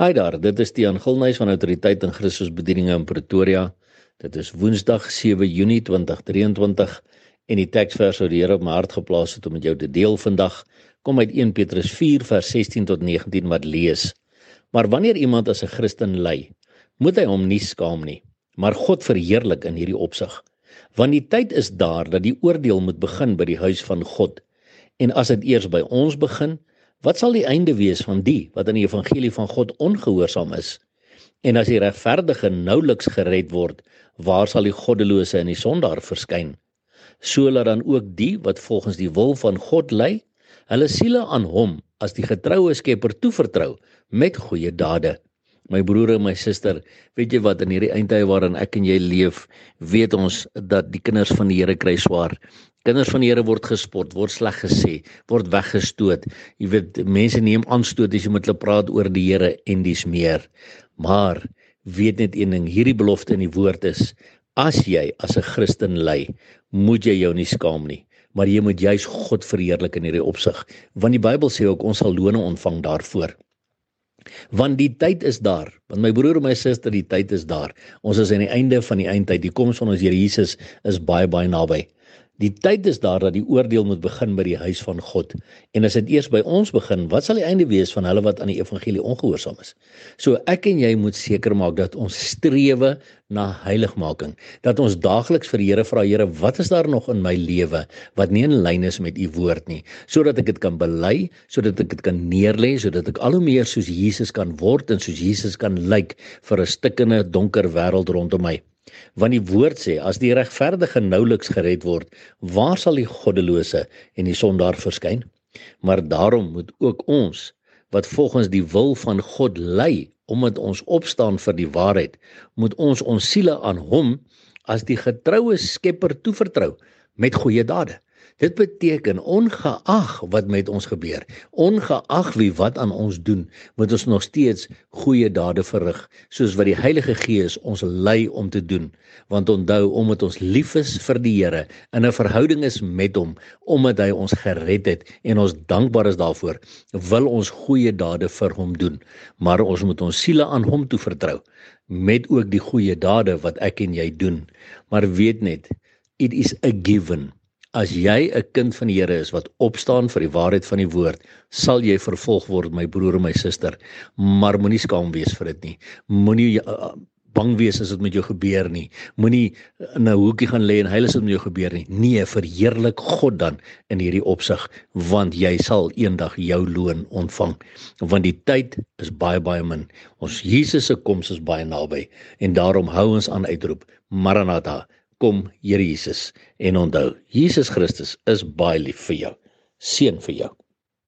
Hi daar, dit is Tiaan Gilnys van Autoriteit in Christus Bedieninge in Pretoria. Dit is Woensdag 7 Junie 2023 en die teksvers wat die Here op my hart geplaas het om met jou te deel vandag kom uit 1 Petrus 4 vers 16 tot 19 wat lees. Maar wanneer iemand as 'n Christen ly, moet hy hom nie skaam nie, maar God verheerlik in hierdie opsig. Want die tyd is daar dat die oordeel moet begin by die huis van God. En as dit eers by ons begin, Wat sal die einde wees van die wat aan die evangelie van God ongehoorsaam is? En as die regverdige nouliks gered word, waar sal die goddelose en die sondaar verskyn? So laat dan ook die wat volgens die wil van God lei, hulle siele aan hom as die getroue Skepper toevertrou met goeie dade. My broer en my suster, weet jy wat in hierdie eindtye waarin ek en jy leef, weet ons dat die kinders van die Here kry swaar. Kinders van die Here word gespot, word sleg gesê, word weggestoot. Jy weet mense neem aanstoot as jy met hulle praat oor die Here en dis meer. Maar weet net een ding, hierdie belofte in die woord is as jy as 'n Christen ly, moet jy jou nie skaam nie, maar jy moet juis God verheerlik in hierdie opsig, want die Bybel sê ook ons sal loone ontvang daarvoor. Want die tyd is daar. Want my broer en my suster, die tyd is daar. Ons is aan die einde van die eindtyd. Die koms van ons Here Jesus is baie baie naby. Die tyd is daar dat die oordeel moet begin by die huis van God. En as dit eers by ons begin, wat sal die einde wees van hulle wat aan die evangelie ongehoorsaam is? So ek en jy moet seker maak dat ons strewe na heiligmaking, dat ons daagliks vir die Here vra, Here, wat is daar nog in my lewe wat nie in lyn is met u woord nie, sodat ek dit kan bely, sodat ek dit kan neerlê, sodat ek al hoe meer soos Jesus kan word en soos Jesus kan lyk vir 'n stikkende donker wêreld rondom my. Want die woord sê as die regverdige nouliks gered word, waar sal die goddelose en die sondaar verskyn? Maar daarom moet ook ons wat volgens die wil van God lei, omdat ons opstaan vir die waarheid, moet ons ons siele aan hom as die getroue Skepper toevertrou met goeie dade. Dit beteken ongeag wat met ons gebeur, ongeag wie wat aan ons doen, moet ons nog steeds goeie dade verrig, soos wat die Heilige Gees ons lei om te doen. Want onthou, omdat ons lief is vir die Here, in 'n verhouding is met hom, omdat hy ons gered het en ons dankbaar is daarvoor, wil ons goeie dade vir hom doen. Maar ons moet ons siele aan hom toe vertrou met ook die goeie dade wat ek en jy doen. Maar weet net, it is a given As jy 'n kind van die Here is wat opstaan vir die waarheid van die woord, sal jy vervolg word, my broer en my suster. Maar moenie skaam wees vir dit nie. Moenie uh, bang wees as dit met jou gebeur nie. Moenie in 'n hoekie gaan lê en huil as dit met jou gebeur nie. Nee, verheerlik God dan in hierdie opsig, want jy sal eendag jou loon ontvang. Want die tyd is baie baie min. Ons Jesus se koms is baie naby en daarom hou ons aan uitroep. Maranatha kom Here Jesus en onthou Jesus Christus is baie lief vir jou. Seën vir jou.